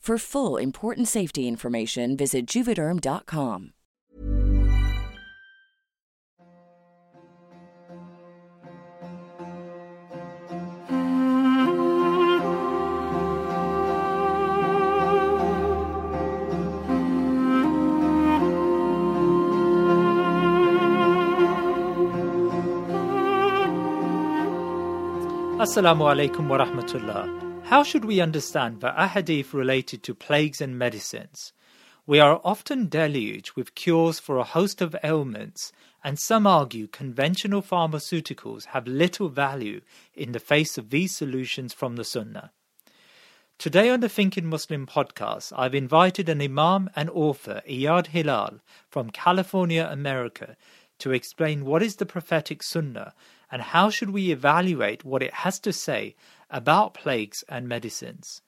For full important safety information, visit juvederm.com. Assalamu alaikum wa rahmatullah. How should we understand the ahadith related to plagues and medicines? We are often deluged with cures for a host of ailments, and some argue conventional pharmaceuticals have little value in the face of these solutions from the Sunnah. Today on the Thinking Muslim podcast, I've invited an Imam and author, Iyad Hilal, from California, America, to explain what is the prophetic Sunnah and how should we evaluate what it has to say about plagues and medicines.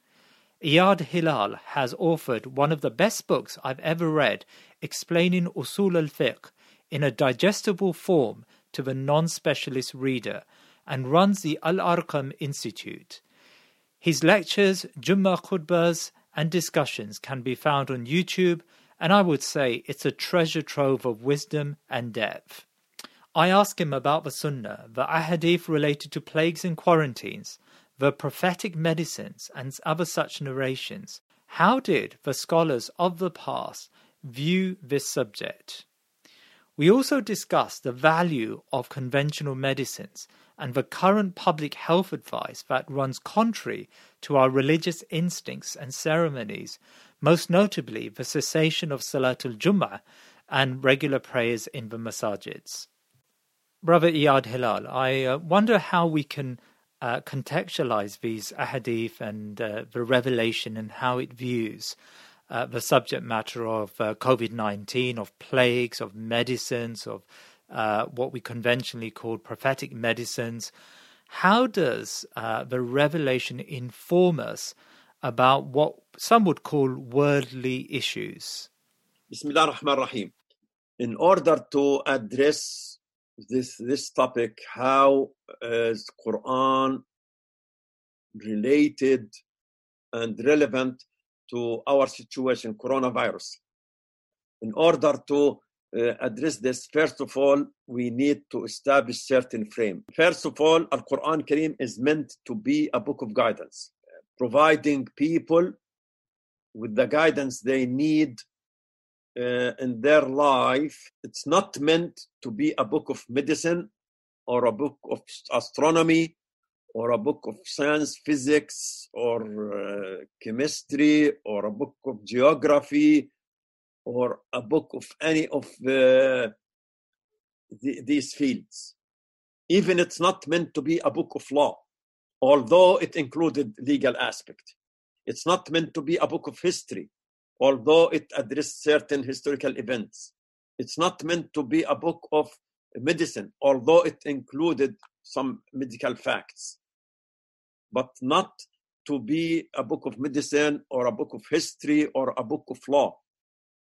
Iyad Hilal has authored one of the best books I've ever read explaining Usul al Fiqh in a digestible form to the non specialist reader and runs the Al Arqam Institute. His lectures, Jummah khutbahs, and discussions can be found on YouTube, and I would say it's a treasure trove of wisdom and depth. I ask him about the Sunnah, the ahadith related to plagues and quarantines, the prophetic medicines, and other such narrations. How did the scholars of the past view this subject? We also discuss the value of conventional medicines and the current public health advice that runs contrary to our religious instincts and ceremonies, most notably the cessation of Salatul Jummah and regular prayers in the masajids. Brother Iyad Hilal, I uh, wonder how we can uh, contextualize these ahadith and uh, the revelation and how it views uh, the subject matter of uh, COVID 19, of plagues, of medicines, of what we conventionally call prophetic medicines. How does the revelation inform us about what some would call worldly issues? Bismillah ar-Rahman rahim In order to address this this topic how is quran related and relevant to our situation coronavirus? In order to uh, address this first of all we need to establish certain frame. First of all al-quran kareem is meant to be a book of guidance providing people with the guidance they need uh, in their life. It's not meant to be a book of medicine or a book of astronomy or a book of science, physics, or uh, chemistry, or a book of geography, or a book of any of uh, the, these fields. Even it's not meant to be a book of law, although it included legal aspect. It's not meant to be a book of history, although it addressed certain historical events. It's not meant to be a book of medicine, although it included some medical facts, but not to be a book of medicine or a book of history or a book of law.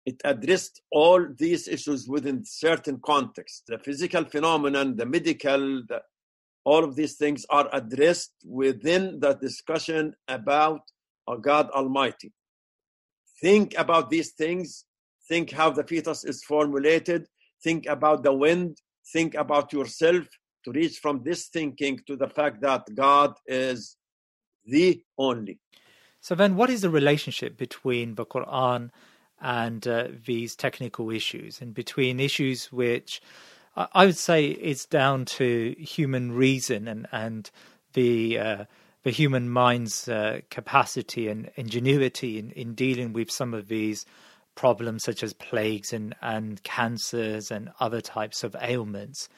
It addressed all these issues within certain context. The physical phenomenon, the medical, the, all of these things are addressed within the discussion about a God Almighty. Think about these things. Think how the fetus is formulated. Think about the wind. Think about yourself to reach from this thinking to the fact that God is the only. So then, what is the relationship between the Quran and uh, these technical issues, and between issues which I would say is down to human reason and and the uh, the human mind's uh, capacity and ingenuity in, in dealing with some of these problems, such as plagues and and cancers and other types of ailments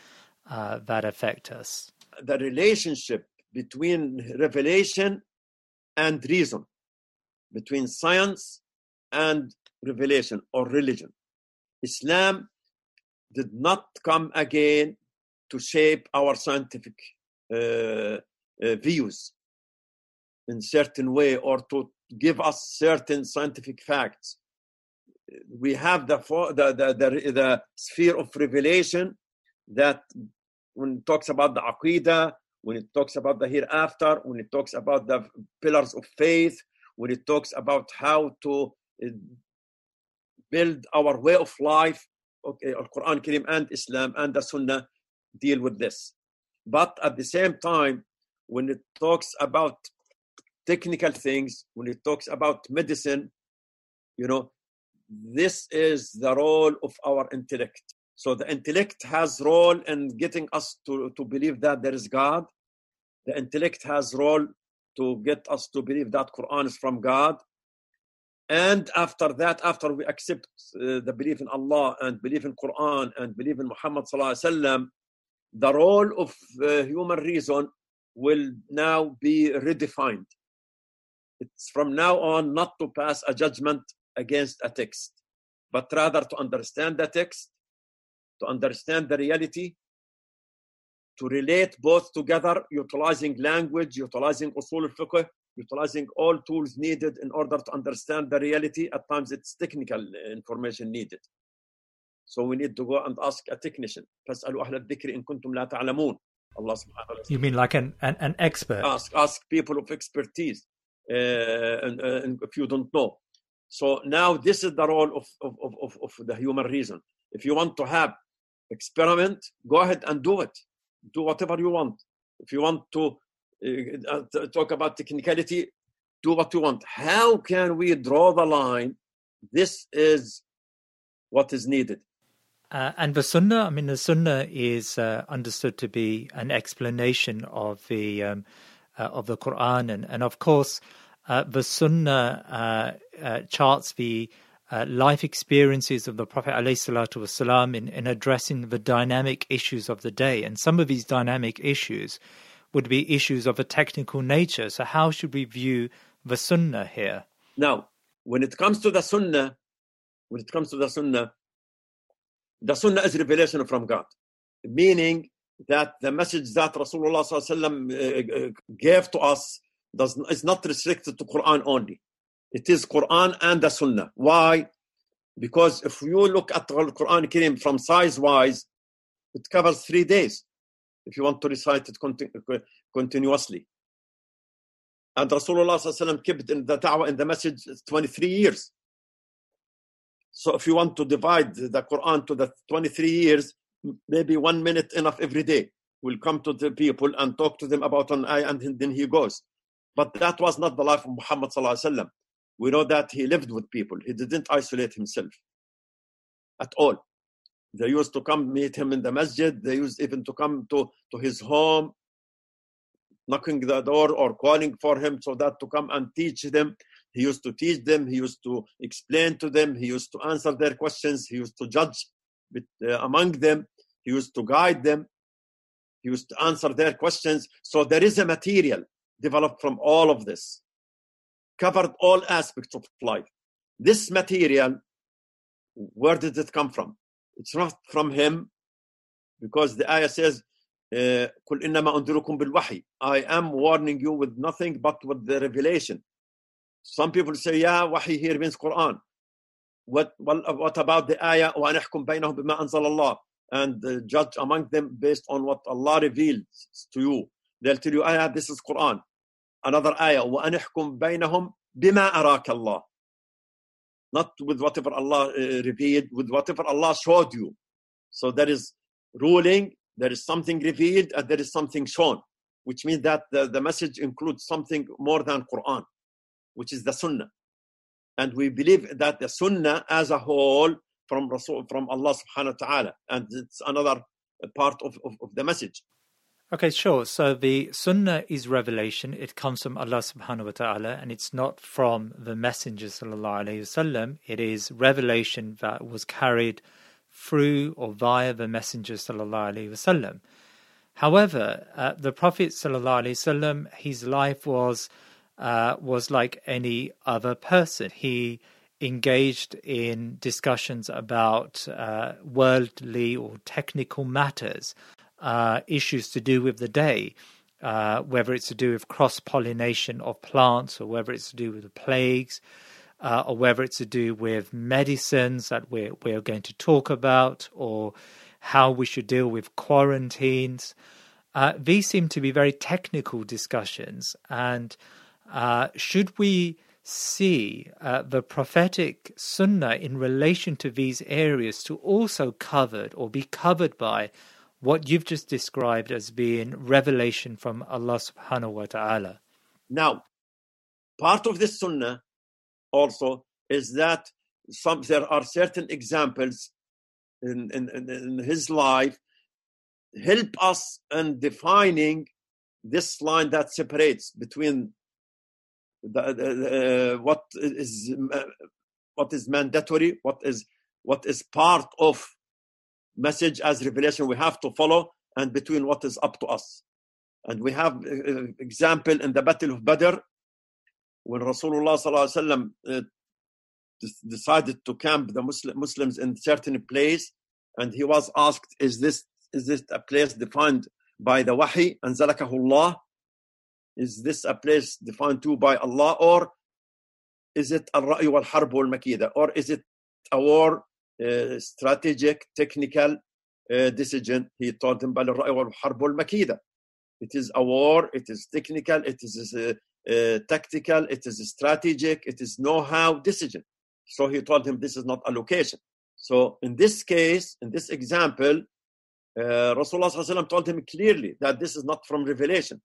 uh, that affect us. The relationship between revelation and reason, between science and revelation or religion. Islam did not come again to shape our scientific uh, uh, views in certain way or to give us certain scientific facts. We have the, the, the, the, the sphere of revelation that when it talks about the aqidah, when it talks about the hereafter, when it talks about the pillars of faith, when it talks about how to uh, build our way of life. Okay, Quran Kareem and Islam and the Sunnah deal with this. But at the same time, when it talks about technical things, when it talks about medicine, you know, this is the role of our intellect. So the intellect has role in getting us to, to believe that there is God. The intellect has role to get us to believe that Quran is from God. And after that, after we accept uh, the belief in Allah and believe in Quran and believe in Muhammad sallallahu the role of uh, human reason will now be redefined It's from now on not to pass a judgment against a text, but rather to understand the text, to understand the reality, to relate both together, utilizing language, utilizing usul al-fiqh, utilizing all tools needed in order to understand the reality. At times, it's technical information needed. So we need to go and ask a technician. فاسألوا أهل الذكر إن كنتم لا تعلمون. Allah subhanahu wa ta'ala. You mean like an, an, an expert? Ask, ask people of expertise uh, and, uh, and if you don't know. So now this is the role of, of, of, of the human reason. If you want to have experiment, go ahead and do it. Do whatever you want. If you want to uh, talk about technicality, do what you want. How can we draw the line? This is what is needed. Uh, and the Sunnah, I mean, the Sunnah is uh, understood to be an explanation of the um, uh, of the Quran, and, and of course, uh, the Sunnah uh, charts the life experiences of the Prophet ﷺ in, in addressing the dynamic issues of the day, and some of these dynamic issues would be issues of a technical nature. So, how should we view the Sunnah here? Now, when it comes to the Sunnah, when it comes to the Sunnah, the Sunnah is revelation from God, meaning that the message that Rasulullah uh, gave to us does is not restricted to Quran only. It is Quran and the Sunnah. Why? Because if you look at the Quran Kareem from size wise, it covers three days if you want to recite it continu- continuously. And Rasulullah kept in the da'wah in the message 23 years. So if you want to divide the Quran to the 23 years, maybe one minute enough every day. Will come to the people and talk to them about an ayah and then he goes. But that was not the life of Muhammad We know that he lived with people. He didn't isolate himself at all. They used to come meet him in the masjid. They used even to come to, to his home. knocking the door or calling for him so that to come and teach them. He used to teach them. He used to explain to them. He used to answer their questions. He used to judge uh, among them. He used to guide them. He used to answer their questions. So there is a material developed from all of this, covered all aspects of life. This material, where did it come from? It's not from him, because the ayah says, قل إنما أنذركم بالوحي. I am warning you with nothing but with the revelation. Some people say, yeah, wahi here means Quran. What, what about the ayah, وأنحكم بينهم بما أنزل الله? And uh, judge among them based on what Allah reveals to you. They'll tell you, ayah, this is Quran. Another ayah, وأنحكم بينهم بما أراك الله. Not with whatever Allah uh, revealed, with whatever Allah showed you. So there is ruling, there is something revealed, and there is something shown, which means that the, the message includes something more than Quran, which is the Sunnah. And we believe that the Sunnah as a whole from Rasul, from Allah subhanahu wa ta'ala, and it's another part of, of, of the message. Okay, sure. So the Sunnah is revelation. It comes from Allah subhanahu wa ta'ala and it's not from the Messenger sallallahu alayhi wasallam. It is revelation that was carried through or via the Messenger sallallahu alayhi wasallam. However, uh, the Prophet sallallahu alayhi wasallam, his life was uh, was like any other person. He engaged in discussions about uh, worldly or technical matters uh, issues to do with the day, uh, whether it's to do with cross pollination of plants or whether it's to do with the plagues. Uh, or whether it's to do with medicines that we're, we're going to talk about, or how we should deal with quarantines. Uh, these seem to be very technical discussions. And uh, should we see the prophetic sunnah in relation to these areas to also covered or be covered by what you've just described as being revelation from Allah subhanahu wa ta'ala. Now, part of this sunnah also is that some there are certain examples in, in, in his life help us in defining this line that separates between the, uh, what is what is mandatory, what is what is part of message as revelation we have to follow and between what is up to us. And we have uh, example in the Battle of Badr when Rasulullah uh, decided to camp the Muslim, Muslims in certain place, and he was asked, "Is this is this a place defined by the Wahi and Zalakahullah? Is this a place defined too by Allah, or is it al-Ra'i wal-Harb wal-Makida, or is it a war strategic, technical uh, decision. He told him, It is a war, it is technical, it is uh, tactical, it is strategic, it is know-how decision. So he told him this is not a location. So in this case, in this example, uh, Rasulullah told him clearly that this is not from revelation.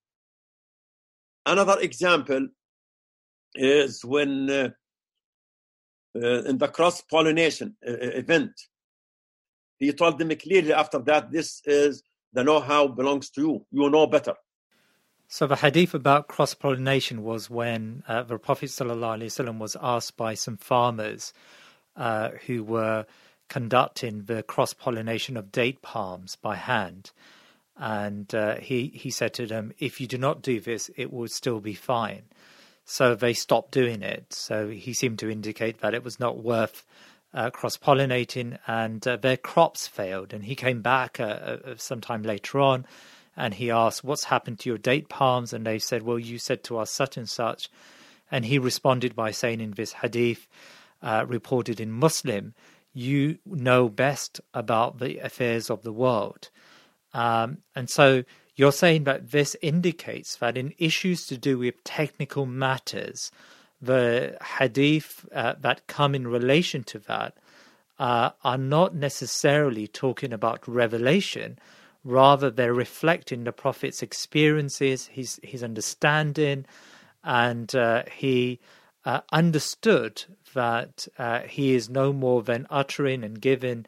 Another example is when uh, uh, in the cross pollination uh, uh, event. He told them clearly after that, this is the know how belongs to you. You know better. So the hadith about cross pollination was when uh, the Prophet ﷺ was asked by some farmers uh, who were conducting the cross pollination of date palms by hand. And uh, he, he said to them, If you do not do this, it will still be fine. So they stopped doing it. So he seemed to indicate that it was not worth uh, cross pollinating, and uh, their crops failed. And he came back uh, uh, sometime later on and he asked, What's happened to your date palms? And they said, Well, you said to us such and such. And he responded by saying in this hadith, uh, reported in Muslim, You know best about the affairs of the world. Um, and so you're saying that this indicates that in issues to do with technical matters, the hadith uh, that come in relation to that uh, are not necessarily talking about revelation. Rather, they're reflecting the Prophet's experiences, his his understanding, and uh, he uh, understood that uh, he is no more than uttering and giving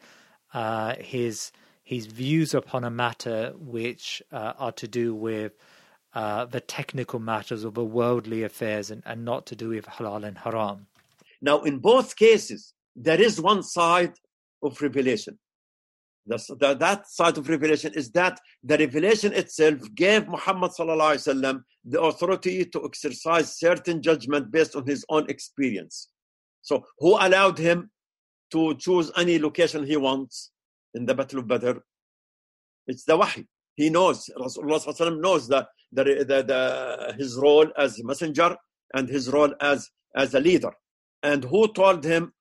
uh, his his views upon a matter which uh, are to do with uh, the technical matters or the worldly affairs and, and not to do with halal and haram. Now, in both cases, there is one side of revelation. The, the, that side of revelation is that the revelation itself gave Muhammad وسلم, the authority to exercise certain judgment based on his own experience. So, who allowed him to choose any location he wants In the Battle of Badr? It's the Wahy. He knows, Rasulullah knows that the, the, the, his role as messenger and his role as, as a leader. And who told him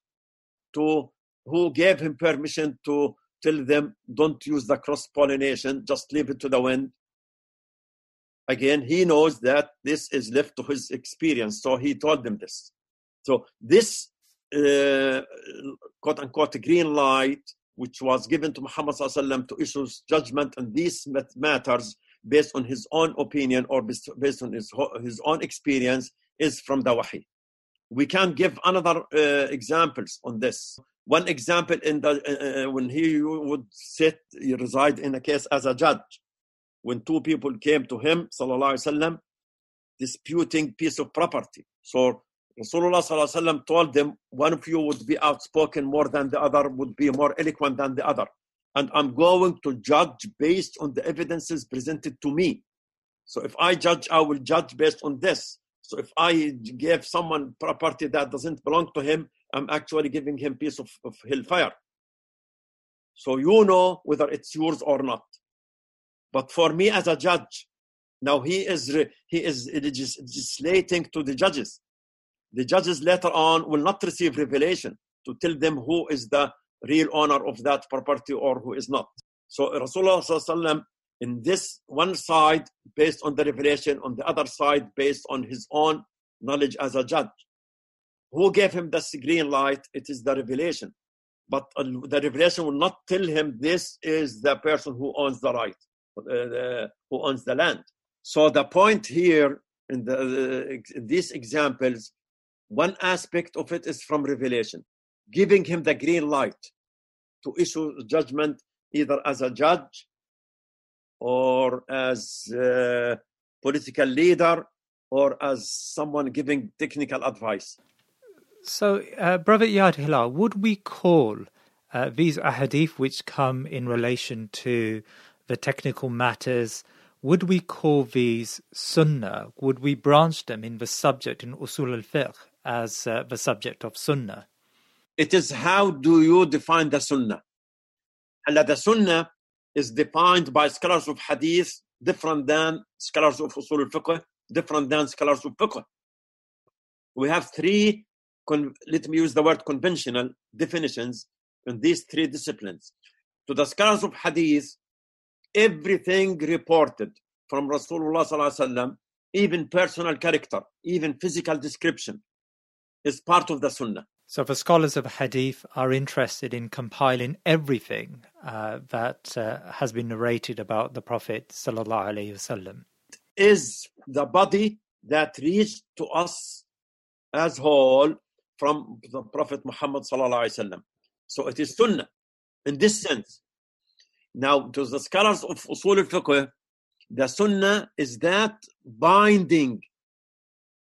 to, who gave him permission to tell them, don't use the cross pollination, just leave it to the wind? Again, he knows that this is left to his experience, so he told them this. So, this uh, quote unquote green light, which was given to Muhammad to issue judgment on these matters based on his own opinion or based on his, his own experience, is from the Wahy. We can give another uh, examples on this. One example in the uh, uh when he would sit, he reside in a case as a judge. When two people came to him, sallallahu alaihi wasallam, disputing piece of property. So Rasulullah sallallahu told them, one of you would be outspoken more than the other, would be more eloquent than the other. And I'm going to judge based on the evidences presented to me. So if I judge, I will judge based on this. So if I give someone property that doesn't belong to him, I'm actually giving him piece of, of hellfire. So you know whether it's yours or not. But for me as a judge, now he is he is legislating to the judges. The judges later on will not receive revelation to tell them who is the real owner of that property or who is not. So Rasulullah in this one side based on the revelation, on the other side based on his own knowledge as a judge. Who gave him this green light? It is the revelation. But the revelation will not tell him this is the person who owns the right, uh, who owns the land. So the point here in, the, uh, in these examples, one aspect of it is from revelation, giving him the green light to issue judgment either as a judge or as a political leader or as someone giving technical advice. So, uh, Brother Iyad Hilal, would we call uh, these ahadith which come in relation to the technical matters, would we call these sunnah? Would we branch them in the subject in usul al-fiqh as uh, the subject of sunnah? It is how do you define the sunnah? And the sunnah is defined by scholars of hadith different than scholars of usul al-fiqh, different than scholars of fiqh. We have three con- let me use the word conventional definitions in these three disciplines. To the scholars of hadith, everything reported from Rasulullah even personal character, even physical description, is part of the Sunnah. So, the scholars of hadith are interested in compiling everything uh, that uh, has been narrated about the Prophet sallallahu alaihi wasallam. Is the body that reached to us as whole from the Prophet Muhammad sallallahu So it is sunnah in this sense. Now, to the scholars of usul al-fiqh, the sunnah is that binding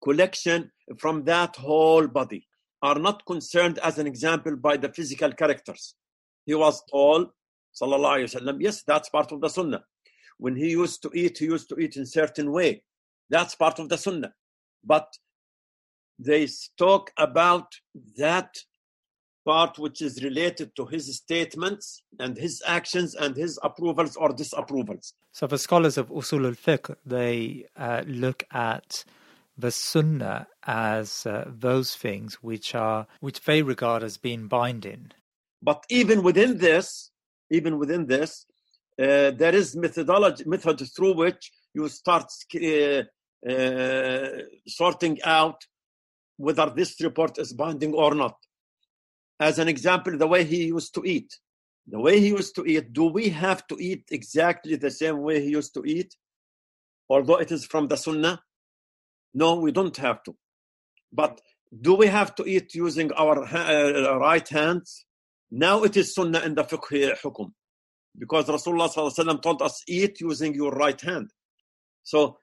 collection from that whole body are not concerned as an example by the physical characters. He was tall, sallallahu alaihi wasallam. Yes, that's part of the sunnah. When he used to eat, he used to eat in certain way. That's part of the sunnah. But they talk about that part which is related to his statements and his actions and his approvals or disapprovals. So, for scholars of usul al fiqh, they uh, look at the sunnah as uh, those things which are which they regard as being binding. But even within this, even within this, uh, there is methodology method through which you start uh, uh sorting out whether this report is binding or not. As an example, the way he used to eat. The way he used to eat, do we have to eat exactly the same way he used to eat? Although it is from the Sunnah? No, we don't have to. But do we have to eat using our uh, right hands? Now it is Sunnah in the fiqh hukum. Because Rasulullah told us, eat using your right hand. So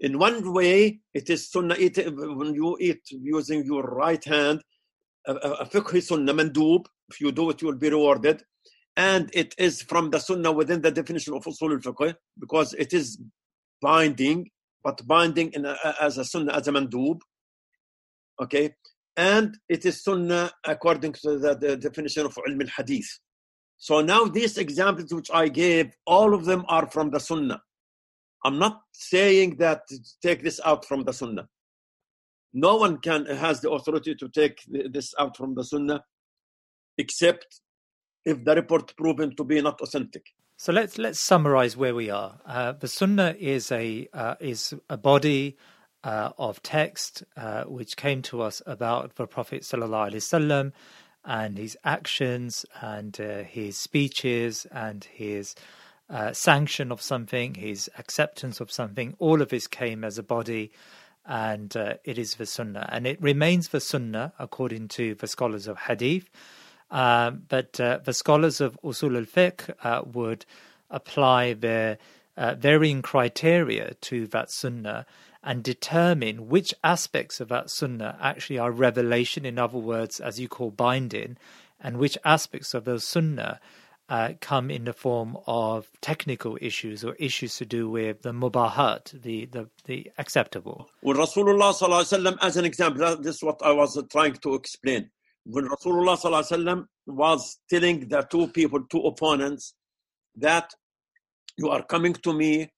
In one way, it is sunnah eat, when you eat using your right hand, a, fiqhi sunnah mandub. If you do it, you will be rewarded. And it is from the sunnah within the definition of usul al-fiqh because it is binding, but binding in a, as a sunnah, as a mandub. Okay. And it is sunnah according to the, the definition of ilm al-hadith. So now these examples which I gave, all of them are from the sunnah. I'm not saying that take this out from the sunnah. No one can has the authority to take this out from the sunnah, except if the report proven to be not authentic. So let's let's summarize where we are. Uh, the Sunnah is a uh, is a body uh, of text uh, which came to us about the Prophet sallallahu alaihi wasallam and his actions and uh, his speeches and his uh, sanction of something, his acceptance of something. All of this came as a body, and it is the Sunnah, and it remains the Sunnah according to the scholars of Hadith. Um, but uh, the scholars of Usul al Fiqh uh, would apply their uh, varying criteria to that Sunnah and determine which aspects of that Sunnah actually are revelation, in other words, as you call binding, and which aspects of those Sunnah uh, come in the form of technical issues or issues to do with the mubahat, the, the, the acceptable. When Rasulullah as an example, this is what I was trying to explain. When Rasulullah sallallahu was telling the two people, two opponents, that you are coming to me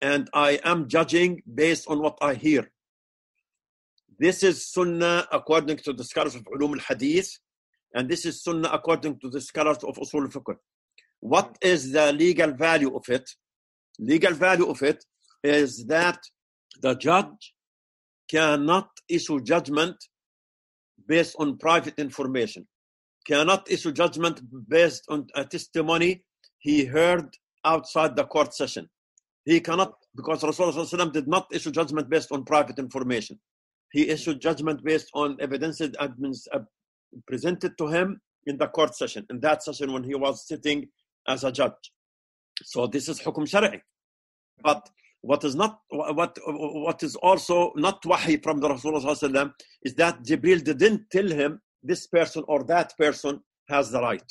and I am judging based on what I hear. This is sunnah according to the scholars of ulum al-hadith, and this is sunnah according to the scholars of usul al-fiqh. What is the legal value of it? Legal value of it is that the judge cannot issue judgment based on private information, cannot issue judgment based on a testimony he heard outside the court session. He cannot, because Rasulullah did not issue judgment based on private information. He issued judgment based on evidence uh, presented to him in the court session, in that session when he was sitting as a judge. So this is hukum shari'i. But what is not what what is also not wahi from the Rasulullah is that Jibril didn't tell him this person or that person has the right.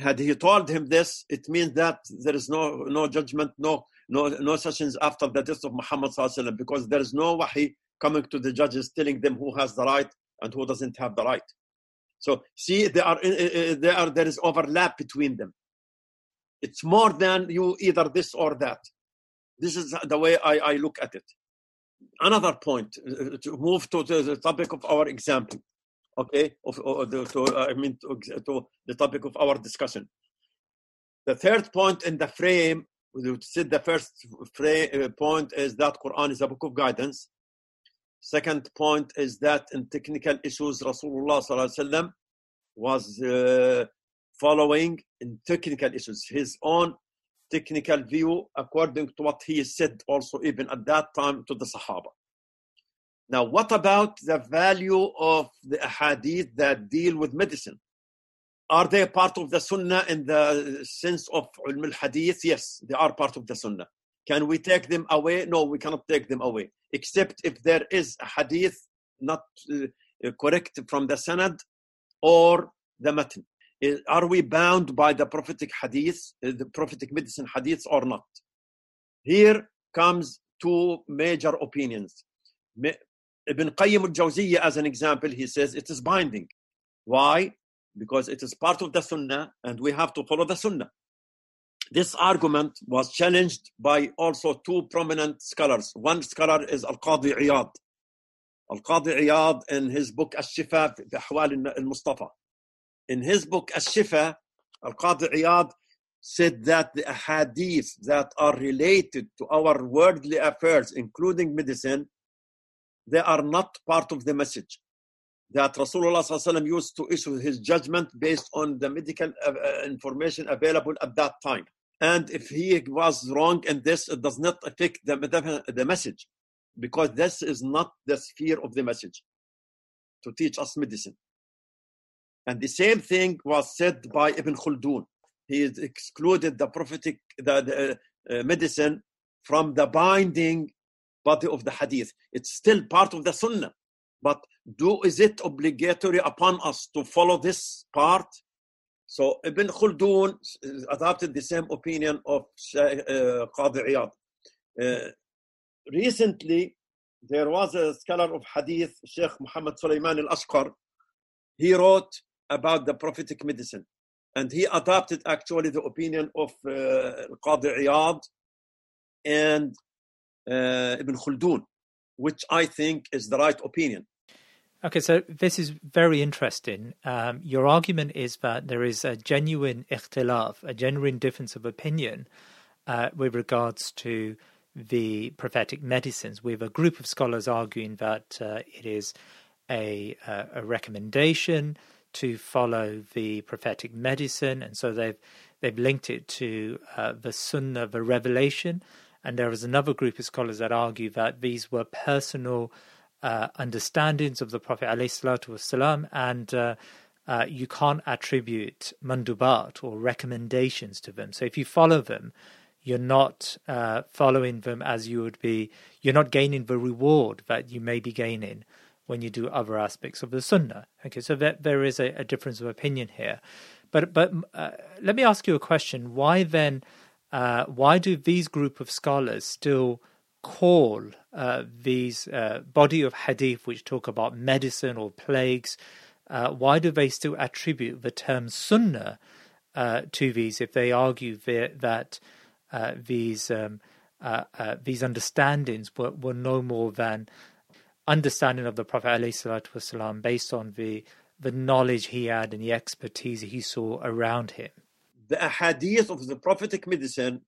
Had he told him this, it means that there is no no judgment, no no no sessions after the death of Muhammad because there is no wahi coming to the judges telling them who has the right and who doesn't have the right. So see, there are uh, there are there is overlap between them. It's more than you either this or that. This is the way I, I look at it. Another point uh, to move to the, topic of our example. Okay, of, of the, to, uh, I mean to, to the topic of our discussion. The third point in the frame, we said the first frame, uh, point is that Quran is a book of guidance. Second point is that in technical issues, Rasulullah was uh, following in technical issues his own technical view according to what he said also even at that time to the Sahaba. Now, what about the value of the hadith that deal with medicine? Are they part of the sunnah in the sense of ulm al-hadith? Yes, they are part of the sunnah. Can we take them away? No, we cannot take them away, except if there is a hadith not uh, correct from the sanad or the matan. Are we bound by the prophetic hadith, uh, the prophetic medicine hadiths or not? Here comes two major opinions. Ibn Qayyim al-Jawziyya, as an example, he says it is binding. Why? Because it is part of the sunnah and we have to follow the sunnah. This argument was challenged by also two prominent scholars. One scholar is Al-Qadi Iyad. Al-Qadi Iyad in his book Al-Shifa Ahwal al-Mustafa. In his book Al-Shifa, Al-Qadi Iyad said that the hadith that are related to our worldly affairs, including medicine, they are not part of the message. That Rasulullah used to issue his judgment based on the medical uh, uh, information available at that time. And if he was wrong in this, it does not affect the, the message because this is not the sphere of the message to teach us medicine. And the same thing was said by Ibn Khaldun. He excluded the prophetic the, the, uh, medicine from the binding body of the hadith. It's still part of the sunnah. But do is it obligatory upon us to follow this part? So Ibn Khaldun adopted the same opinion of uh, Qadi Iyad. Uh, recently, there was a scholar of hadith, Sheikh Muhammad Sulaiman al-Ashqar. He wrote about the prophetic medicine. And he adopted actually the opinion of uh, Qadi Iyad and uh, Ibn Khaldun, which I think is the right opinion. Okay, so this is very interesting. Um, your argument is that there is a genuine ikhtilaf, a genuine difference of opinion uh, with regards to the prophetic medicines, with a group of scholars arguing that uh, it is a, uh, a recommendation to follow the prophetic medicine, and so they've they've linked it to uh, the Sunnah, the revelation, and there is another group of scholars that argue that these were personal uh, understandings of the Prophet والسلام, and uh, uh, you can't attribute mandubat or recommendations to them. So if you follow them, you're not uh, following them as you would be, you're not gaining the reward that you may be gaining when you do other aspects of the sunnah. Okay, so there, there is a, a difference of opinion here. But, but uh, let me ask you a question. Why then, uh, why do these group of scholars still call uh, these uh, body of hadith which talk about medicine or plagues, uh, why do they still attribute the term sunnah uh, to these if they argue that these um, these understandings were, were no more than understanding of the Prophet والسلام, based on the the knowledge he had and the expertise he saw around him? The hadith of the prophetic medicine,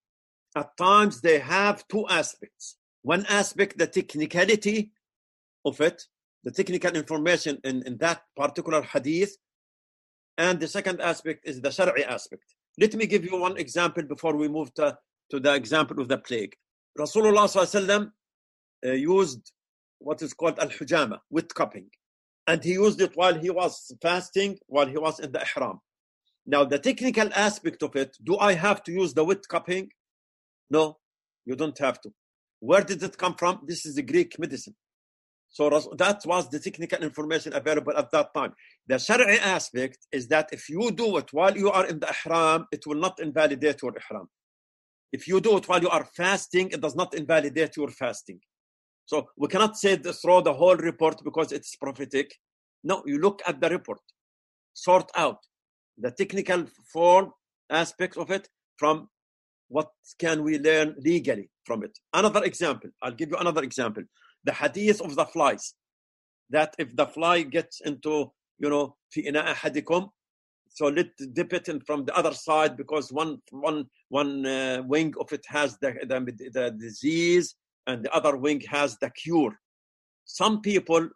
at times they have two aspects one aspect, the technicality of it, the technical information in, in that particular hadith. And the second aspect is the Shari aspect. Let me give you one example before we move to, to the example of the plague. Rasulullah uh, used what is called al-hijama, with cupping. And he used it while he was fasting, while he was in the ihram. Now, the technical aspect of it, do I have to use the wet cupping? No, you don't have to. Where did it come from? This is the Greek medicine. So that was the technical information available at that time. The Shari'i aspect is that if you do it while you are in the ihram, it will not invalidate your ihram. If you do it while you are fasting, it does not invalidate your fasting. So we cannot say this, throw the whole report because it's prophetic. No, you look at the report, sort out the technical form aspect of it from what can we learn legally from it? Another example, I'll give you another example. The hadith of the flies. That if the fly gets into, you know, في إناء أحدكم, so let dip it in from the other side because one one one uh, wing of it has the, the the disease and the other wing has the cure. Some people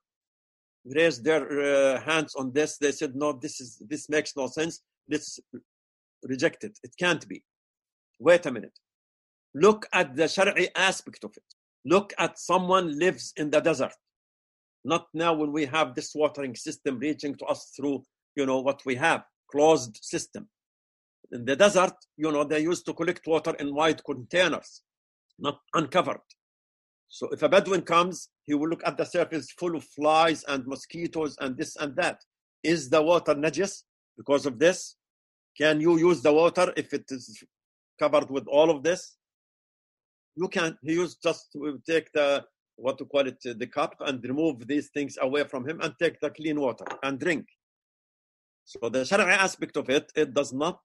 raised their uh, hands on this. They said, "No, this is this makes no sense. Let's reject it. It can't be." Wait a minute. Look at the Shari'i aspect of it. Look at someone lives in the desert. Not now when we have this watering system reaching to us through, you know, what we have, closed system. In the desert, you know, they used to collect water in wide containers, not uncovered. So if a Bedouin comes, he will look at the surface full of flies and mosquitoes and this and that. Is the water najis because of this? Can you use the water if it is covered with all of this? You can. He used just to take the what to call it the cup and remove these things away from him and take the clean water and drink. So the Shari'i aspect of it, it does not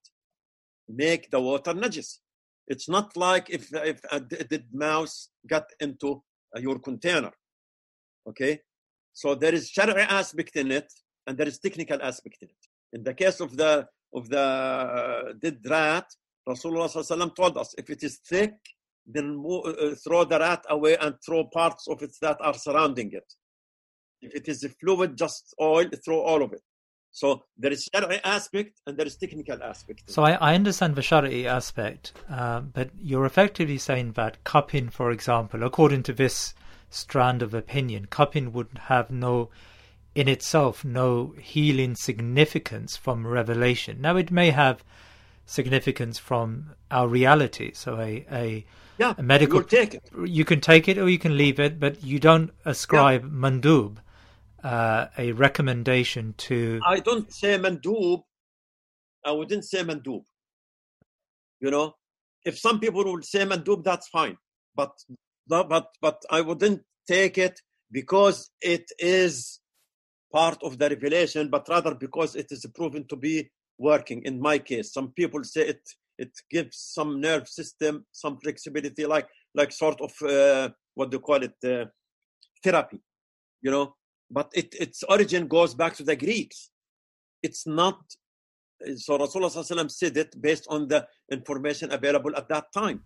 make the water najis. It's not like if if a dead mouse got into uh, your container. Okay, so there is Shari'i aspect in it and there is technical aspect in it. In the case of the of the uh, dead rat, Rasulullah told us if it is thick, then uh, uh, throw the rat away and throw parts of it that are surrounding it. If it is a fluid, just oil, throw all of it. So there is Shari'i aspect and there is technical aspect. So I, I understand the Shari'i aspect, uh, but you're effectively saying that cupping, for example, according to this strand of opinion, cupping would have no, in itself, no healing significance from revelation. Now it may have significance from our reality. So a, a Yeah, a medical. you'll take it. You can take it or you can leave it, but you don't ascribe mandub, uh, a recommendation to. I don't say mandub. I wouldn't say mandub. You know, if some people would say mandub, that's fine. But but but I wouldn't take it because it is part of the revelation, but rather because it is proven to be working. In my case, some people say it it gives some nerve system some flexibility, like like sort of uh, what do you call it uh, therapy, you know. But it, its origin goes back to the Greeks. It's not so Rasulullah said it based on the information available at that time.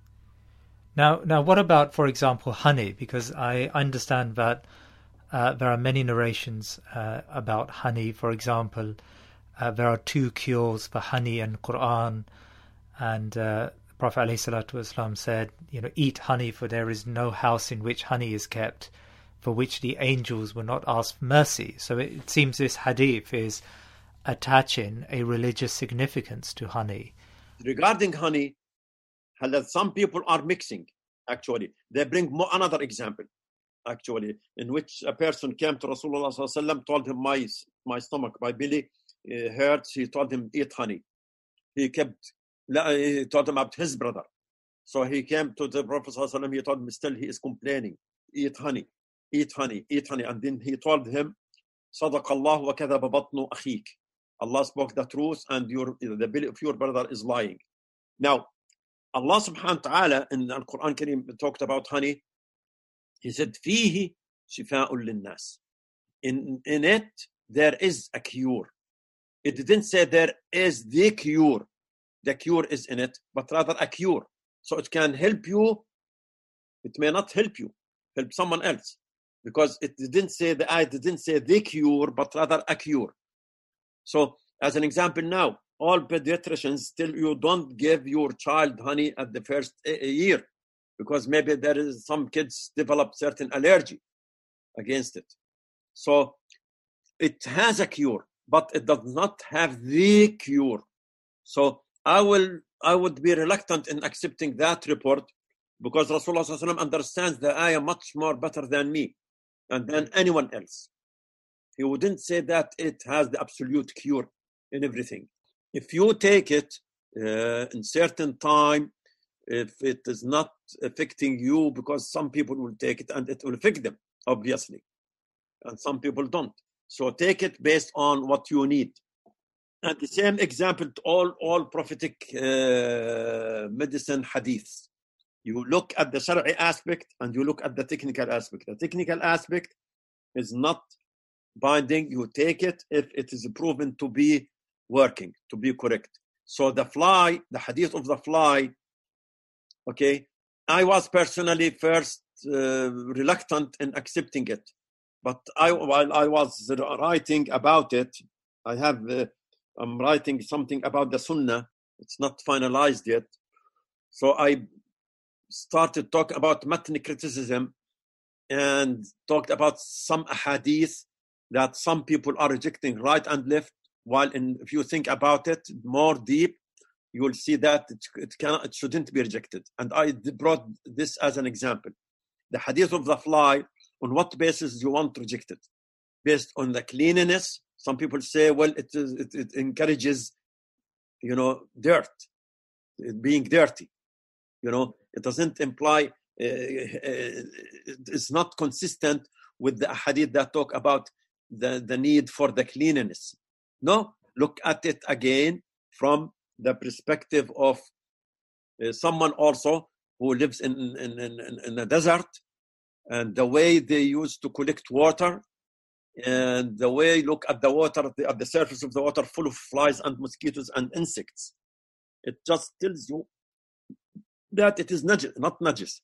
Now, now, what about, for example, honey? Because I understand that uh, there are many narrations uh, about honey. For example, uh, there are two cures for honey in Quran, and uh, Prophet ﷺ said, "You know, eat honey, for there is no house in which honey is kept, for which the angels will not ask mercy." So it, seems this hadith is attaching a religious significance to honey. Regarding honey, some people are mixing. Actually, they bring more, another example. Actually, in which a person came to Rasulullah told him my my stomach, my belly uh, hurts. He told him eat honey. He kept. He told him about his brother. So he came to the Prophet He told him still he is complaining. Eat honey, eat honey, eat honey, and then he told him, "صدق الله وكذب بطن أخيك." Allah spoke the truth and your the belly of your brother is lying. Now, Allah subhanahu wa ta'ala in the Quran Kareem talked about honey. He said, فيه شفاء للناس. In, in it, there is a cure. It didn't say there is the cure. The cure is in it, but rather a cure. So it can help you. It may not help you, help someone else. Because it didn't say the I didn't say the cure, but rather a cure. So, as an example now, all pediatricians tell you don't give your child honey at the first eh, eh, year because maybe there is some kids develop certain allergy against it. So, it has a cure, but it does not have the cure. So, I will, I would be reluctant in accepting that report because Rasulullah understands the ayah much more better than me and then anyone else. He wouldn't say that it has the absolute cure in everything. If you take it uh, in certain time, if it is not affecting you, because some people will take it and it will affect them, obviously, and some people don't. So take it based on what you need. And the same example to all all prophetic uh, medicine hadiths. You look at the Shari'i aspect and you look at the technical aspect. The technical aspect is not binding, you take it if it is proven to be working, to be correct. So the fly, the hadith of the fly, okay, I was personally first uh, reluctant in accepting it. But I, while I was writing about it, I have, uh, I'm writing something about the Sunnah. It's not finalized yet. So I started talking about matn criticism and talked about some hadith that some people are rejecting right and left while in, if you think about it more deep you will see that it, it, cannot, it shouldn't be rejected. And i brought this as an example. The hadith of the fly on what basis do you want to reject it? Based on the cleanliness some people say well it, is, it, it encourages you know dirt being dirty you know it doesn't imply uh, uh, it's not consistent with the hadith that talk about the, the need for the cleanliness. No, look at it again from the perspective of uh, someone also who lives in, in, in, in a desert and the way they used to collect water and the way look at the water at the surface of the water full of flies and mosquitoes and insects it just tells you that it is najis, not najis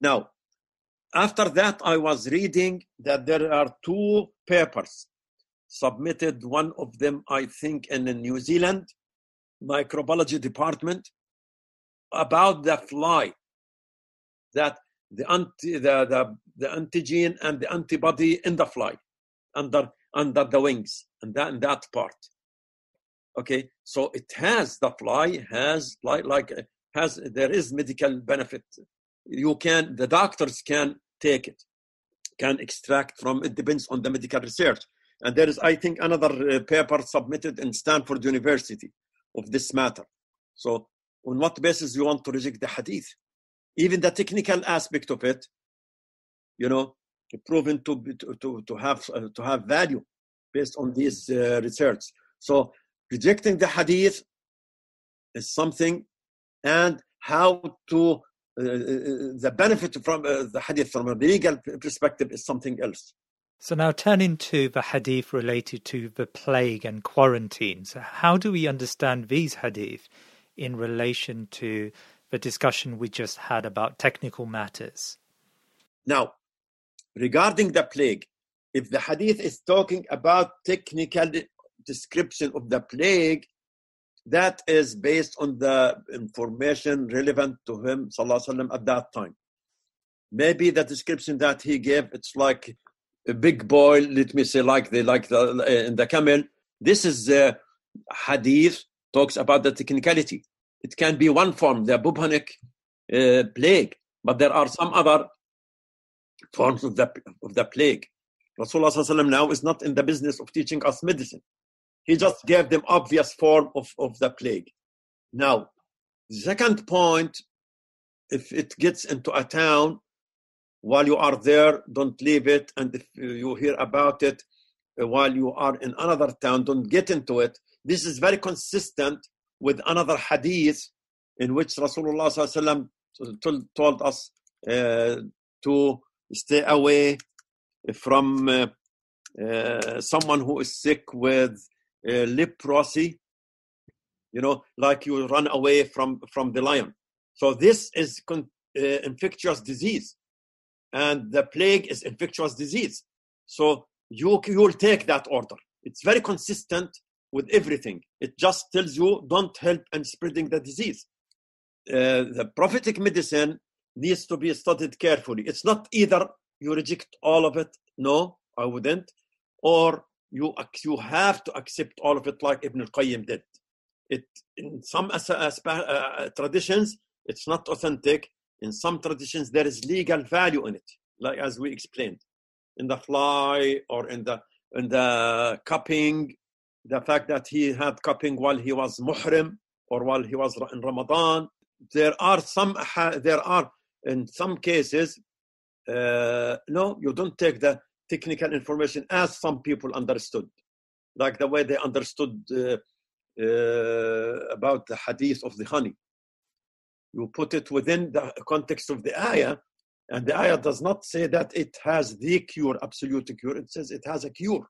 now after that, I was reading that there are two papers submitted, one of them, I think, in the New Zealand microbiology department about the fly, that the, anti, the, the, the antigen and the antibody in the fly under, under the wings and that, in that part. Okay, so it has, the fly has like, like has there is medical benefit. You can the doctors can take it, can extract from it depends on the medical research. And there is, I think, another uh, paper submitted in Stanford University of this matter. So, on what basis you want to reject the hadith? Even the technical aspect of it, you know, proven to to to have uh, to have value based on these uh, research. So, rejecting the hadith is something, and how to uh, the benefit from uh, the hadith from a legal perspective is something else. So now turning to the hadith related to the plague and quarantine. So how do we understand these hadith in relation to the discussion we just had about technical matters? Now, regarding the plague, if the hadith is talking about technical description of the plague, that is based on the information relevant to him وسلم, at that time. Maybe the description that he gave, it's like a big boil, let me say, like the like the in the camel. This is the hadith talks about the technicality. It can be one form, the bubonic uh, plague, but there are some other forms of the of the plague. Rasulullah now is not in the business of teaching us medicine. He just gave them obvious form of, of the plague. Now, second point, if it gets into a town, while you are there, don't leave it. And if you hear about it uh, while you are in another town, don't get into it. This is very consistent with another hadith in which Rasulullah told, told us uh, to stay away from uh, uh, someone who is sick with uh, leprosy. You know, like you run away from from the lion. So this is con- uh, infectious disease and the plague is infectious disease. So you you will take that order. It's very consistent with everything. It just tells you don't help in spreading the disease. Uh, the prophetic medicine needs to be studied carefully. It's not either you reject all of it. No, I wouldn't. Or you you have to accept all of it like Ibn al-Qayyim did. It in some as, as, uh, traditions it's not authentic in some traditions there is legal value in it like as we explained in the fly or in the in the cupping the fact that he had cupping while he was muhrim or while he was in ramadan there are some there are in some cases uh, no you don't take the technical information as some people understood like the way they understood uh, uh, about the hadith of the honey you put it within the context of the ayah, and the ayah does not say that it has the cure, absolute cure. It says it has a cure.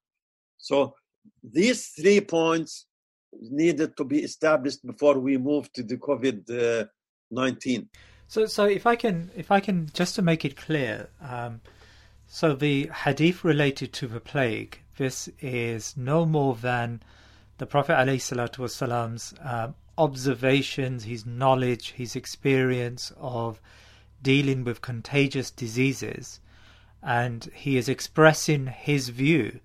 So these three points needed to be established before we move to the COVID nineteen. So, so if I can, if I can, just to make it clear, um, so the hadith related to the plague, this is no more than the Prophet ﷺ's uh, observations, his knowledge, his experience of dealing with contagious diseases, and he is expressing his view,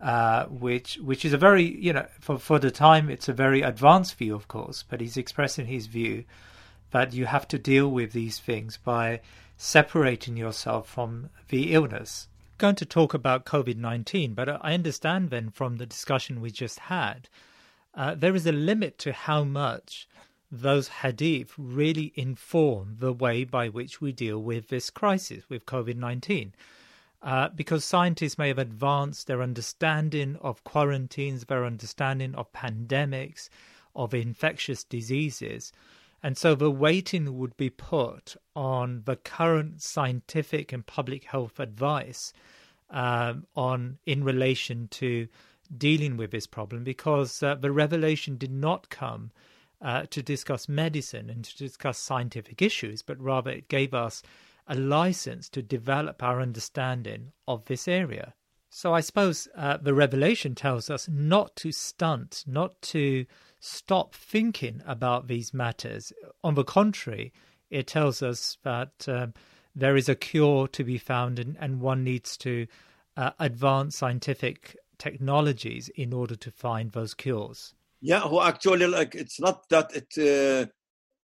uh, which which is a very you know for for the time it's a very advanced view, of course, but he's expressing his view that you have to deal with these things by separating yourself from the illness. Going to talk about COVID nineteen, but I understand then from the discussion we just had uh, there is a limit to how much those hadith really inform the way by which we deal with this crisis, with COVID 19. Uh, because scientists may have advanced their understanding of quarantines, their understanding of pandemics, of infectious diseases. And so the weighting would be put on the current scientific and public health advice um, on in relation to dealing with this problem because uh, the revelation did not come uh, to discuss medicine and to discuss scientific issues, but rather it gave us a license to develop our understanding of this area. So I suppose uh, the revelation tells us not to stunt, not to stop thinking about these matters. On the contrary, it tells us that um, there is a cure to be found and, and one needs to uh, advance scientific technologies in order to find those cures. Yeah, who actually like it's not that it uh,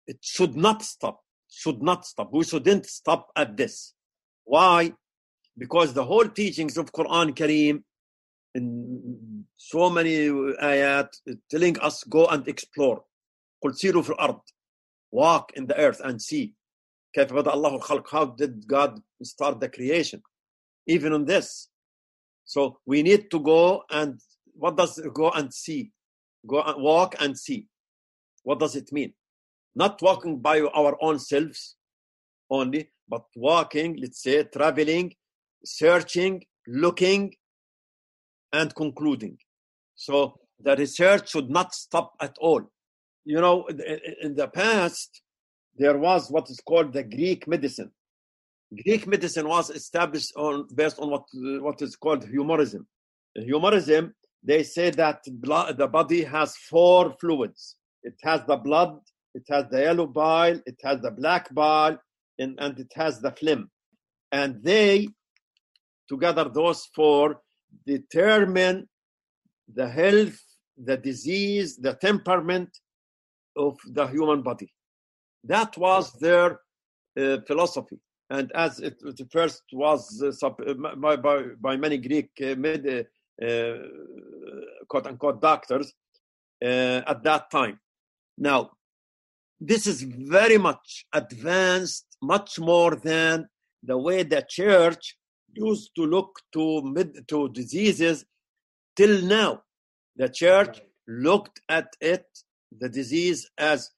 it should not stop. Should not stop. We shouldn't stop at this. Why? Because the whole teachings of Quran Kareem in so many ayat telling us go and explore. قل سيروا في الأرض. Walk in the earth and see. كيف بدأ الله الخلق? How did God start the creation? Even on this. So we need to go and what does go and see? Go and walk and see. What does it mean? Not walking by our own selves only, but walking, let's say, traveling, searching, looking, and concluding. So the research should not stop at all. You know, in the past, there was what is called the Greek medicine. Greek medicine was established on based on what what is called humorism. In Humorism, they say that blood, the body has four fluids. It has the blood, it has the yellow bile, it has the black bile, and, and it has the phlegm. And they, together, those four, determine the health, the disease, the temperament of the human body. That was their uh, philosophy. And as it, it first was uh, sub, by, by, by, many Greek uh, med, uh, quote unquote doctors uh, at that time. Now, this is very much advanced, much more than the way the church used to look to mid, to diseases till now. The church looked at it, the disease, as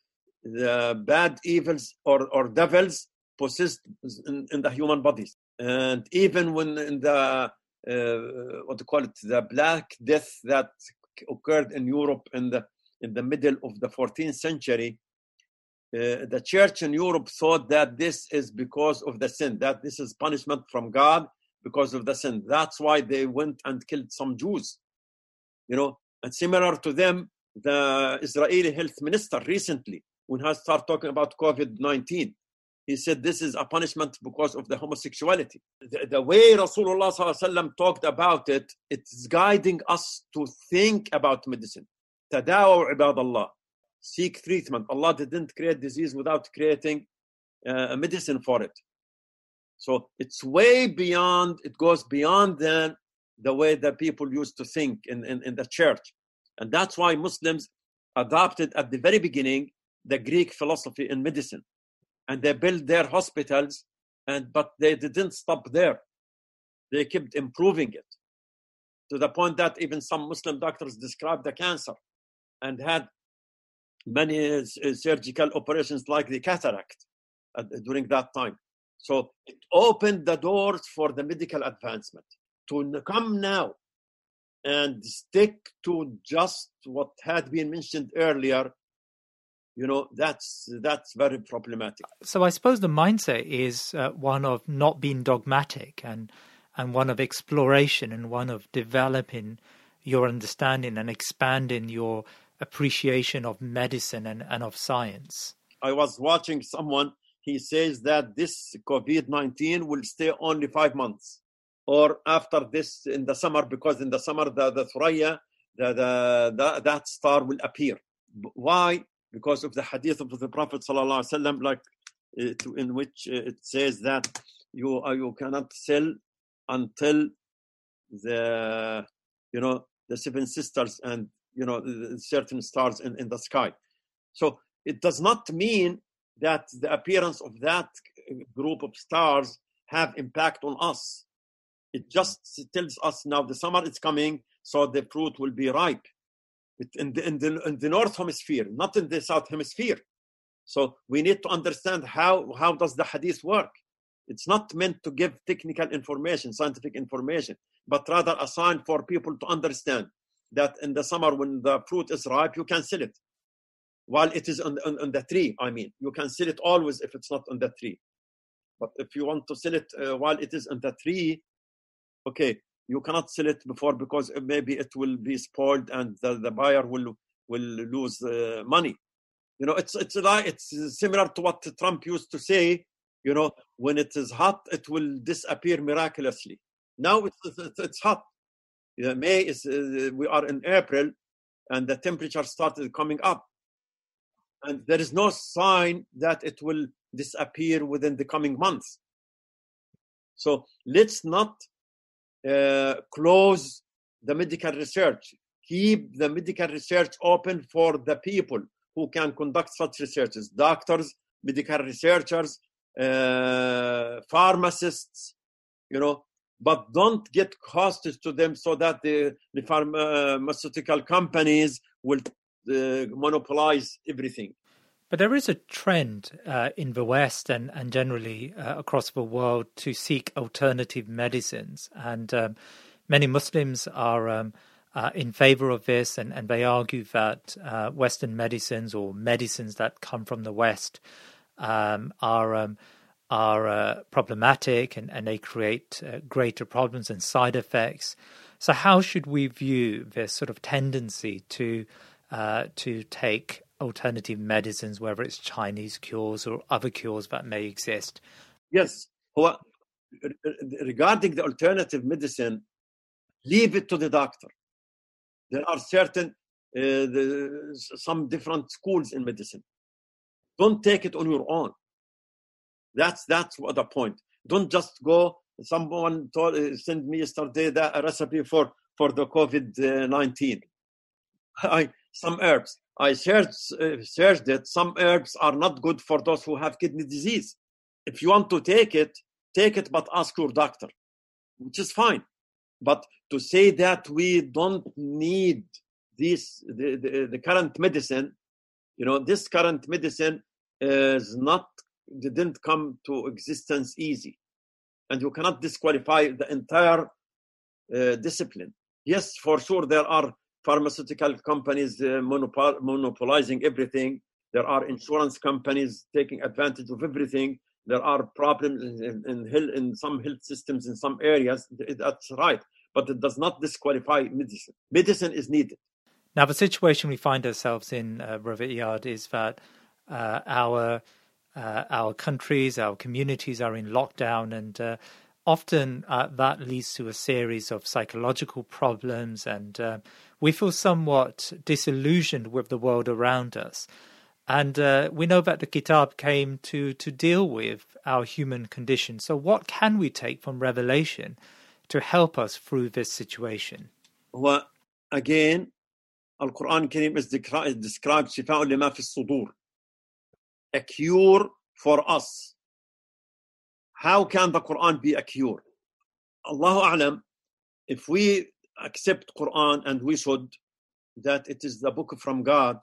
the bad evils or, or devils possessed in, in the human bodies. And even when in the uh, what to call it, the Black Death that occurred in Europe in the in the middle of the 14th century, uh, the church in Europe thought that this is because of the sin, that this is punishment from God because of the sin. That's why they went and killed some Jews. You know, and similar to them, the Israeli health minister recently, when he started talking about COVID 19, he said this is a punishment because of the homosexuality. The, the way Rasulullah talked about it, it's guiding us to think about medicine. Tadawu ibadallah. Seek treatment. Allah didn't create disease without creating uh, a medicine for it. So it's way beyond, it goes beyond than the way that people used to think in, in, in the church. And that's why Muslims adopted at the very beginning the Greek philosophy in medicine. And they built their hospitals and but they didn't stop there. They kept improving it to the point that even some muslim doctors described the cancer and had many surgical operations like the cataract uh, during that time so it opened the doors for the medical advancement to come now and stick to just what had been mentioned earlier. You know that's that's very problematic. So i suppose the mindset is uh, one of not being dogmatic and and one of exploration and one of developing your understanding and expanding your appreciation of medicine and, and of science. I was watching someone he says that this covid-19 will stay only five months or after this in the summer because in the summer the, the Thuraya, the, the, the, that star will appear why because of the hadith of the Prophet sallallahu like uh, in which uh, it says that you uh, you cannot sell until the you know the seven sisters and you know certain stars in, in the sky. So it does not mean that the appearance of that group of stars have impact on us. It just tells us now the summer is coming, so the fruit will be ripe in the, in the, in the north hemisphere, not in the south hemisphere. So we need to understand how, how does the hadith work. It's not meant to give technical information, scientific information, but rather a sign for people to understand that in the summer when the fruit is ripe, you can sell it. While it is on, on, on the tree, I mean, you can sell it always if it's not on the tree. But if you want to sell it uh, while it is on the tree, okay, you cannot sell it before because maybe it will be spoiled and the, the buyer will will lose uh, money. You know it's it's like it's similar to what trump used to say you know when it is hot it will disappear miraculously. Now it's it's, it's hot. Yeah, may is uh, we are in april and the temperature started coming up and there is no sign that it will disappear within the coming months. So let's not uh, close the medical research. Keep the medical research open for the people who can conduct such researches doctors, medical researchers, uh, pharmacists, you know, but don't get hostage to them so that the, the pharmaceutical companies will uh, monopolize everything. But there is a trend uh, in the West and, and generally uh, across the world to seek alternative medicines. And um, many Muslims are um, uh, in favor of this, and, and they argue that uh, Western medicines or medicines that come from the West um, are um, are uh, problematic and, and they create uh, greater problems and side effects. So, how should we view this sort of tendency to uh, to take alternative medicines, whether it's Chinese cures or other cures that may exist? Yes. Well, regarding the alternative medicine, leave it to the doctor. There are certain uh, the, some different schools in medicine. Don't take it on your own. That's that's what the point. Don't just go. Someone told, uh, sent me yesterday that a recipe for for the COVID nineteen. I some herbs. I searched uh, searched it. Some herbs are not good for those who have kidney disease. If you want to take it, take it, but ask your doctor, which is fine. But to say that we don't need this the, the, the current medicine, you know, this current medicine is not didn't come to existence easy. And you cannot disqualify the entire uh, discipline. Yes, for sure, there are pharmaceutical companies uh, monopol- monopolizing everything. There are insurance companies taking advantage of everything. There are problems in, in, in, in some health systems in some areas. That's right. But it does not disqualify medicine. Medicine is needed. Now, the situation we find ourselves in, uh, Iyad, is that uh, our uh, our countries, our communities are in lockdown, and uh, often uh, that leads to a series of psychological problems, and uh, we feel somewhat disillusioned with the world around us. And uh, we know that the Kitab came to, to deal with our human condition. So, what can we take from Revelation to help us through this situation? Well, again, Al Quran Kareem is described شفاء لما في الصدور a cure for us. How can the Quran be a cure? Allahu A'lam, if we accept Quran and we should, that it is the book from God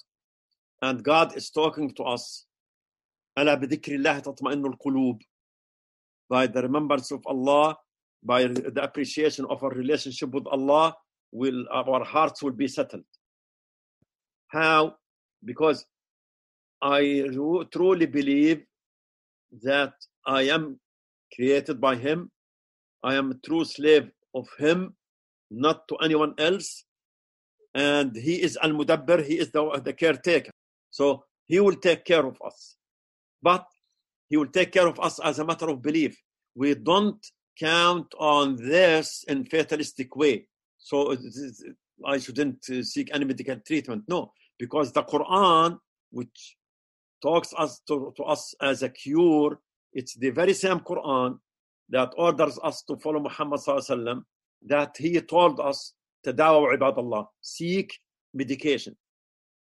and God is talking to us, ألا بذكر الله تطمئن القلوب by the remembrance of Allah, by the appreciation of our relationship with Allah, will our hearts will be settled. How? Because I truly believe that I am created by Him. I am a true slave of Him, not to anyone else. And He is Al Mudabbir, He is the, the caretaker. So He will take care of us. But He will take care of us as a matter of belief. We don't count on this in fatalistic way. So I shouldn't seek any medical treatment. No, because the Quran, which talks us to, to us as a cure, it's the very same Quran that orders us to follow Muhammad that he told us, Tadawa ibadallah, seek medication,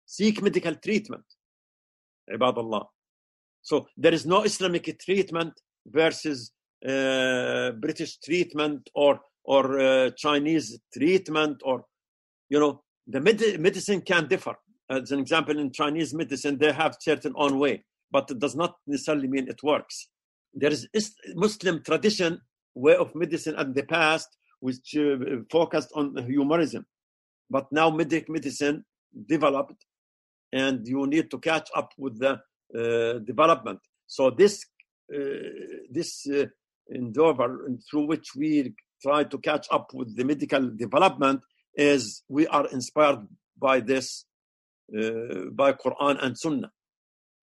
seek medical treatment, ibadallah. So there is no Islamic treatment versus uh, British treatment or or uh, Chinese treatment or you know the med- medicine can differ. As an example, in Chinese medicine they have certain own way, but it does not necessarily mean it works. There is Muslim tradition way of medicine in the past which uh, focused on humorism, but now medic medicine developed, and you need to catch up with the uh, development. So this uh, this uh, endeavor through which we try to catch up with the medical development is we are inspired by this uh, by Quran and Sunnah.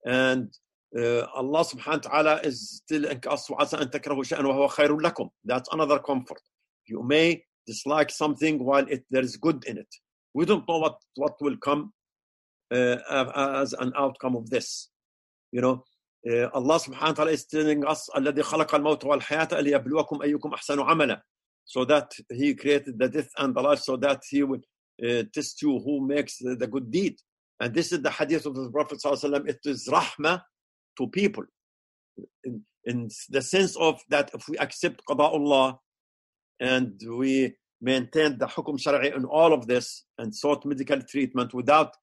And uh, Allah subhanahu wa ta'ala is still in وَعَسَىٰ أَن تَكْرَهُ شَيْئًا وَهُوَ خَيْرٌ لَكُمْ That's another comfort. You may dislike something while it, there is good in it. We don't know what, what will come uh, as an outcome of this. You know, uh, Allah subhanahu wa ta'ala is telling us, الذي خلق الموت والحياة ليبلوكم أيكم أحسن عملا. So that He created the death and the life so that He will uh, test you who makes the, the good deed. And this is the hadith of the Prophet ﷺ. It is rahmah to people. In, in the sense of that if we accept qada'ullah and we maintain the hukum shari'i in all of this and sought medical treatment without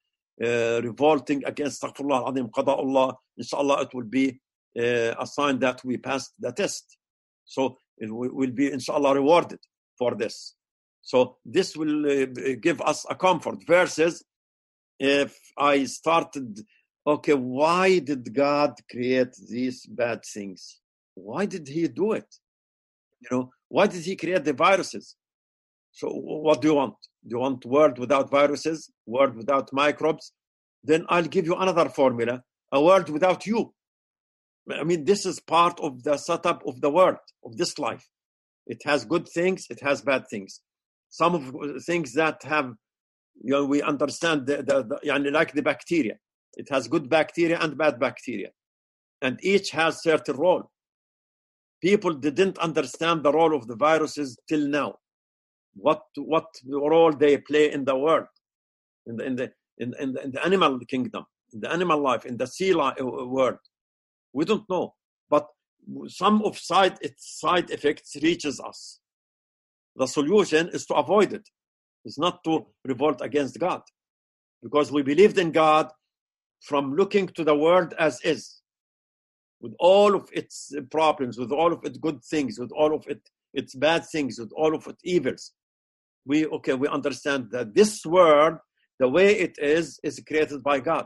uh, revolting against astaghfirullah al-azim qada'ullah, inshallah it will be uh, a sign that we passed the test. So it will be inshallah rewarded for this. So this will uh, give us a comfort versus if I started, okay, why did God create these bad things? Why did he do it? You know, why did he create the viruses? So what do you want? Do you want world without viruses, world without microbes? Then I'll give you another formula, a world without you. I mean, this is part of the setup of the world, of this life. It has good things, it has bad things. Some of things that have, you know, we understand, the, the, the, like the bacteria. It has good bacteria and bad bacteria. And each has certain role. People didn't understand the role of the viruses till now. What, what role they play in the world, in the, in the, in, in, the, in the animal kingdom, in the animal life, in the sea life, uh, uh, world. We don't know. But some of side its side effects reaches us. The solution is to avoid it. It's not to revolt against God. Because we believed in God from looking to the world as is, with all of its problems, with all of its good things, with all of it, its bad things, with all of its evils. We okay, we understand that this world, the way it is, is created by God.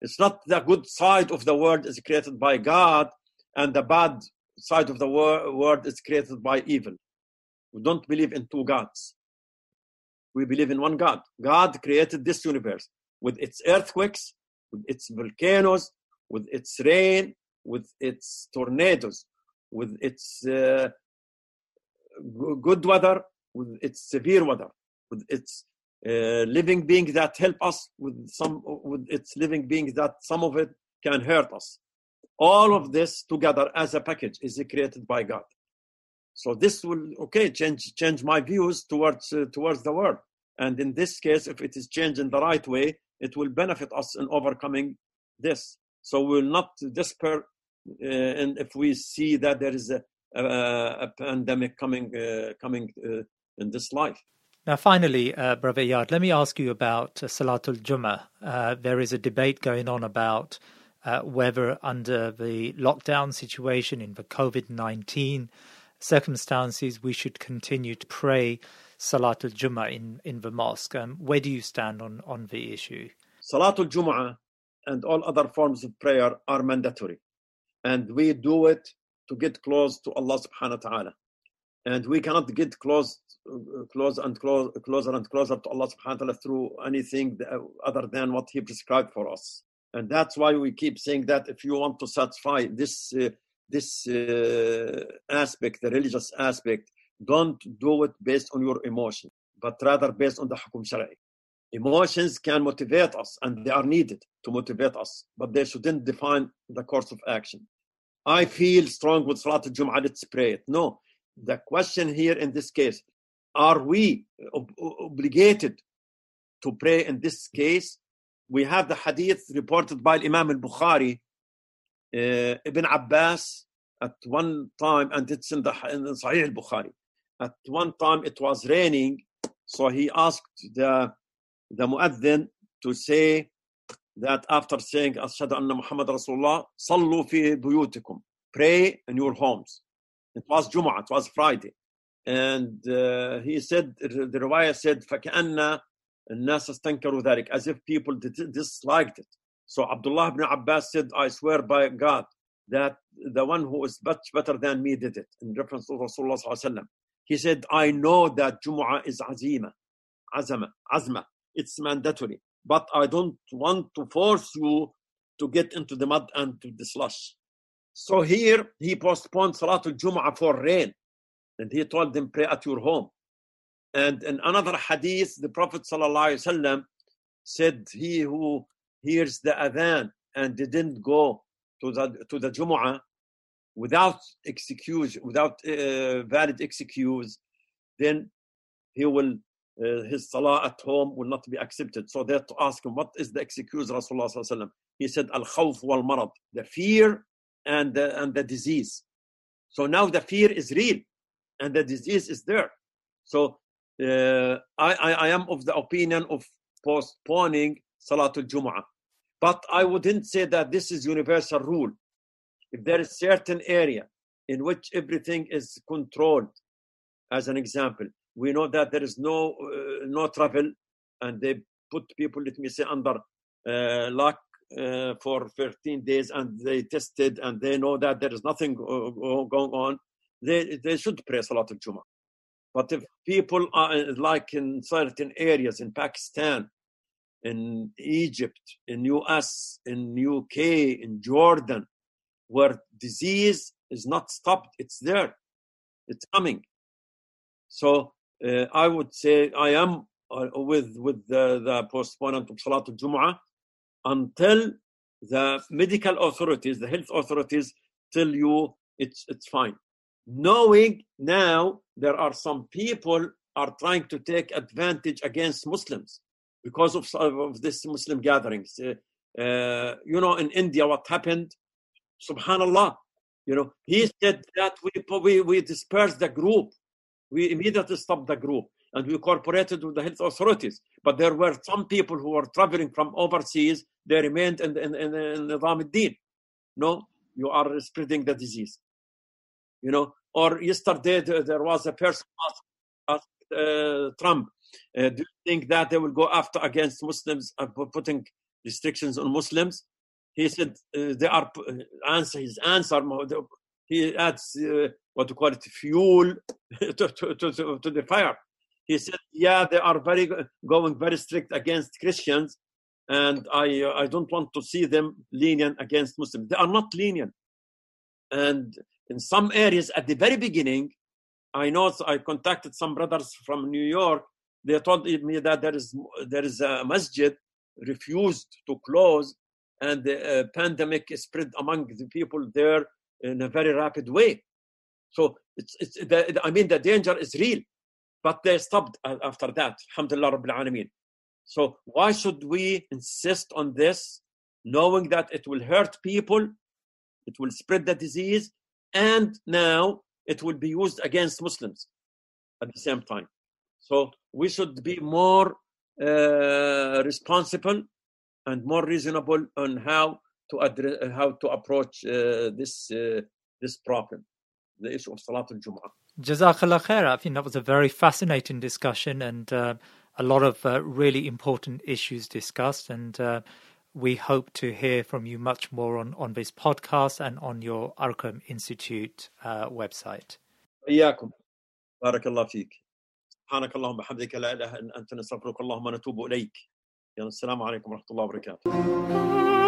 It's not the good side of the world is created by God, and the bad side of the world is created by evil. We don't believe in two gods. We believe in one God. God created this universe with its earthquakes, with its volcanoes, with its rain, with its tornadoes, with its uh, good weather, with its severe weather, with its uh, living beings that help us, with some with its living beings that some of it can hurt us. All of this together as a package is created by God. So this will okay change change my views towards uh, towards the world. And in this case, if it is changed in the right way, it will benefit us in overcoming this. So we will not despair, uh, and if we see that there is a, a, a pandemic coming uh, coming uh, in this life. Now, finally, uh, Brother Iyad, let me ask you about uh, Salatul Jummah. Uh, there is a debate going on about uh, whether, under the lockdown situation in the COVID 19 circumstances, we should continue to pray Salatul Jummah in, in the mosque. Um, where do you stand on, on the issue? Salatul Jummah and all other forms of prayer are mandatory. And we do it to get close to Allah subhanahu wa ta'ala. And we cannot get close, close and close, closer and closer to Allah subhanahu wa ta'ala through anything other than what He prescribed for us. And that's why we keep saying that if you want to satisfy this uh, this uh, aspect, the religious aspect, don't do it based on your emotion, but rather based on the hukum shari. Emotions can motivate us and they are needed to motivate us, but they shouldn't define the course of action. I feel strong with Salat al-Jum'ah, let's pray it. No, the question here in this case, are we ob- obligated to pray in this case? We have the hadith reported by Imam al-Bukhari uh, Ibn Abbas at one time, and it's in the in Sahih al-Bukhari. At one time, it was raining, so he asked the the muaddin to say that after saying Ashhadu anna Muhammad Rasulullah, sallu fi buyutikum, pray in your homes. It was Jum'ah, it was Friday. And uh, he said, the riwayah said, فَكَأَنَّ النَّاسَ اسْتَنْكَرُوا ذَلك, as if people disliked it. So Abdullah ibn Abbas said, I swear by God that the one who is much better than me did it, in reference to Rasulullah He said, I know that Jumu'ah is azima, azama, azma. it's mandatory. But I don't want to force you to get into the mud and to the slush. So here he postponed Salatul Jumu'ah for rain. And he told them, pray at your home. And in another hadith, the Prophet ﷺ said he who hears the adhan and didn't go to the to the Jumu'ah without excuse, without uh, valid excuse, then he will uh, his salah at home will not be accepted. So they have to ask him, what is the excuse, Rasulullah He said, al khawf wal marad, the fear and the, and the disease. So now the fear is real, and the disease is there. So uh, I, I, I am of the opinion of postponing Salatul Jumu'ah. But I wouldn't say that this is universal rule. If there is certain area in which everything is controlled, as an example, we know that there is no uh, no travel, and they put people, let me say, under uh, lock uh, for 13 days, and they tested, and they know that there is nothing going on. They they should pray Salatul Jummah. But if people are like in certain areas in Pakistan, in Egypt, in US, in UK, in Jordan, where disease is not stopped, it's there, it's coming. So uh, I would say I am uh, with with the, the postponement of Salatul Jumu'ah until the medical authorities, the health authorities, tell you it's it's fine. Knowing now there are some people are trying to take advantage against Muslims because of, of this Muslim gatherings. Uh, you know, in India, what happened? Subhanallah. You know, he said that we, we, we dispersed the group. We immediately stopped the group and we cooperated with the health authorities. But there were some people who were traveling from overseas. They remained in, in, in, in Nizam al-Din. No, you are spreading the disease. You know, or yesterday there was a person asked, uh, Trump, uh, do you think that they will go after against Muslims and putting restrictions on Muslims? He said uh, they are uh, answer his answer. He adds uh, what to call it fuel to, to, to, to, the fire. He said, yeah, they are very going very strict against Christians, and I I don't want to see them lenient against Muslims. They are not lenient, and in some areas at the very beginning, I know I contacted some brothers from New York they told me that there is there is a masjid refused to close, and the uh, pandemic spread among the people there in a very rapid way. So it's, it's the, I mean the danger is real, but they stopped after that. Alhamdulillah Rabbil Alameen. So why should we insist on this, knowing that it will hurt people, it will spread the disease, and now it will be used against Muslims at the same time. So we should be more uh, responsible and more reasonable on how to address uh, how to approach uh, this uh, this problem, the issue of Salat al Jazakallah khair. I think that was a very fascinating discussion and uh, a lot of uh, really important issues discussed. And uh, we hope to hear from you much more on, on this podcast and on your Arqam Institute website. سبحانك اللهم وبحمدك لا إله إلا أنت نستغفرك اللهم ونتوب إليك السلام عليكم الله وبركاته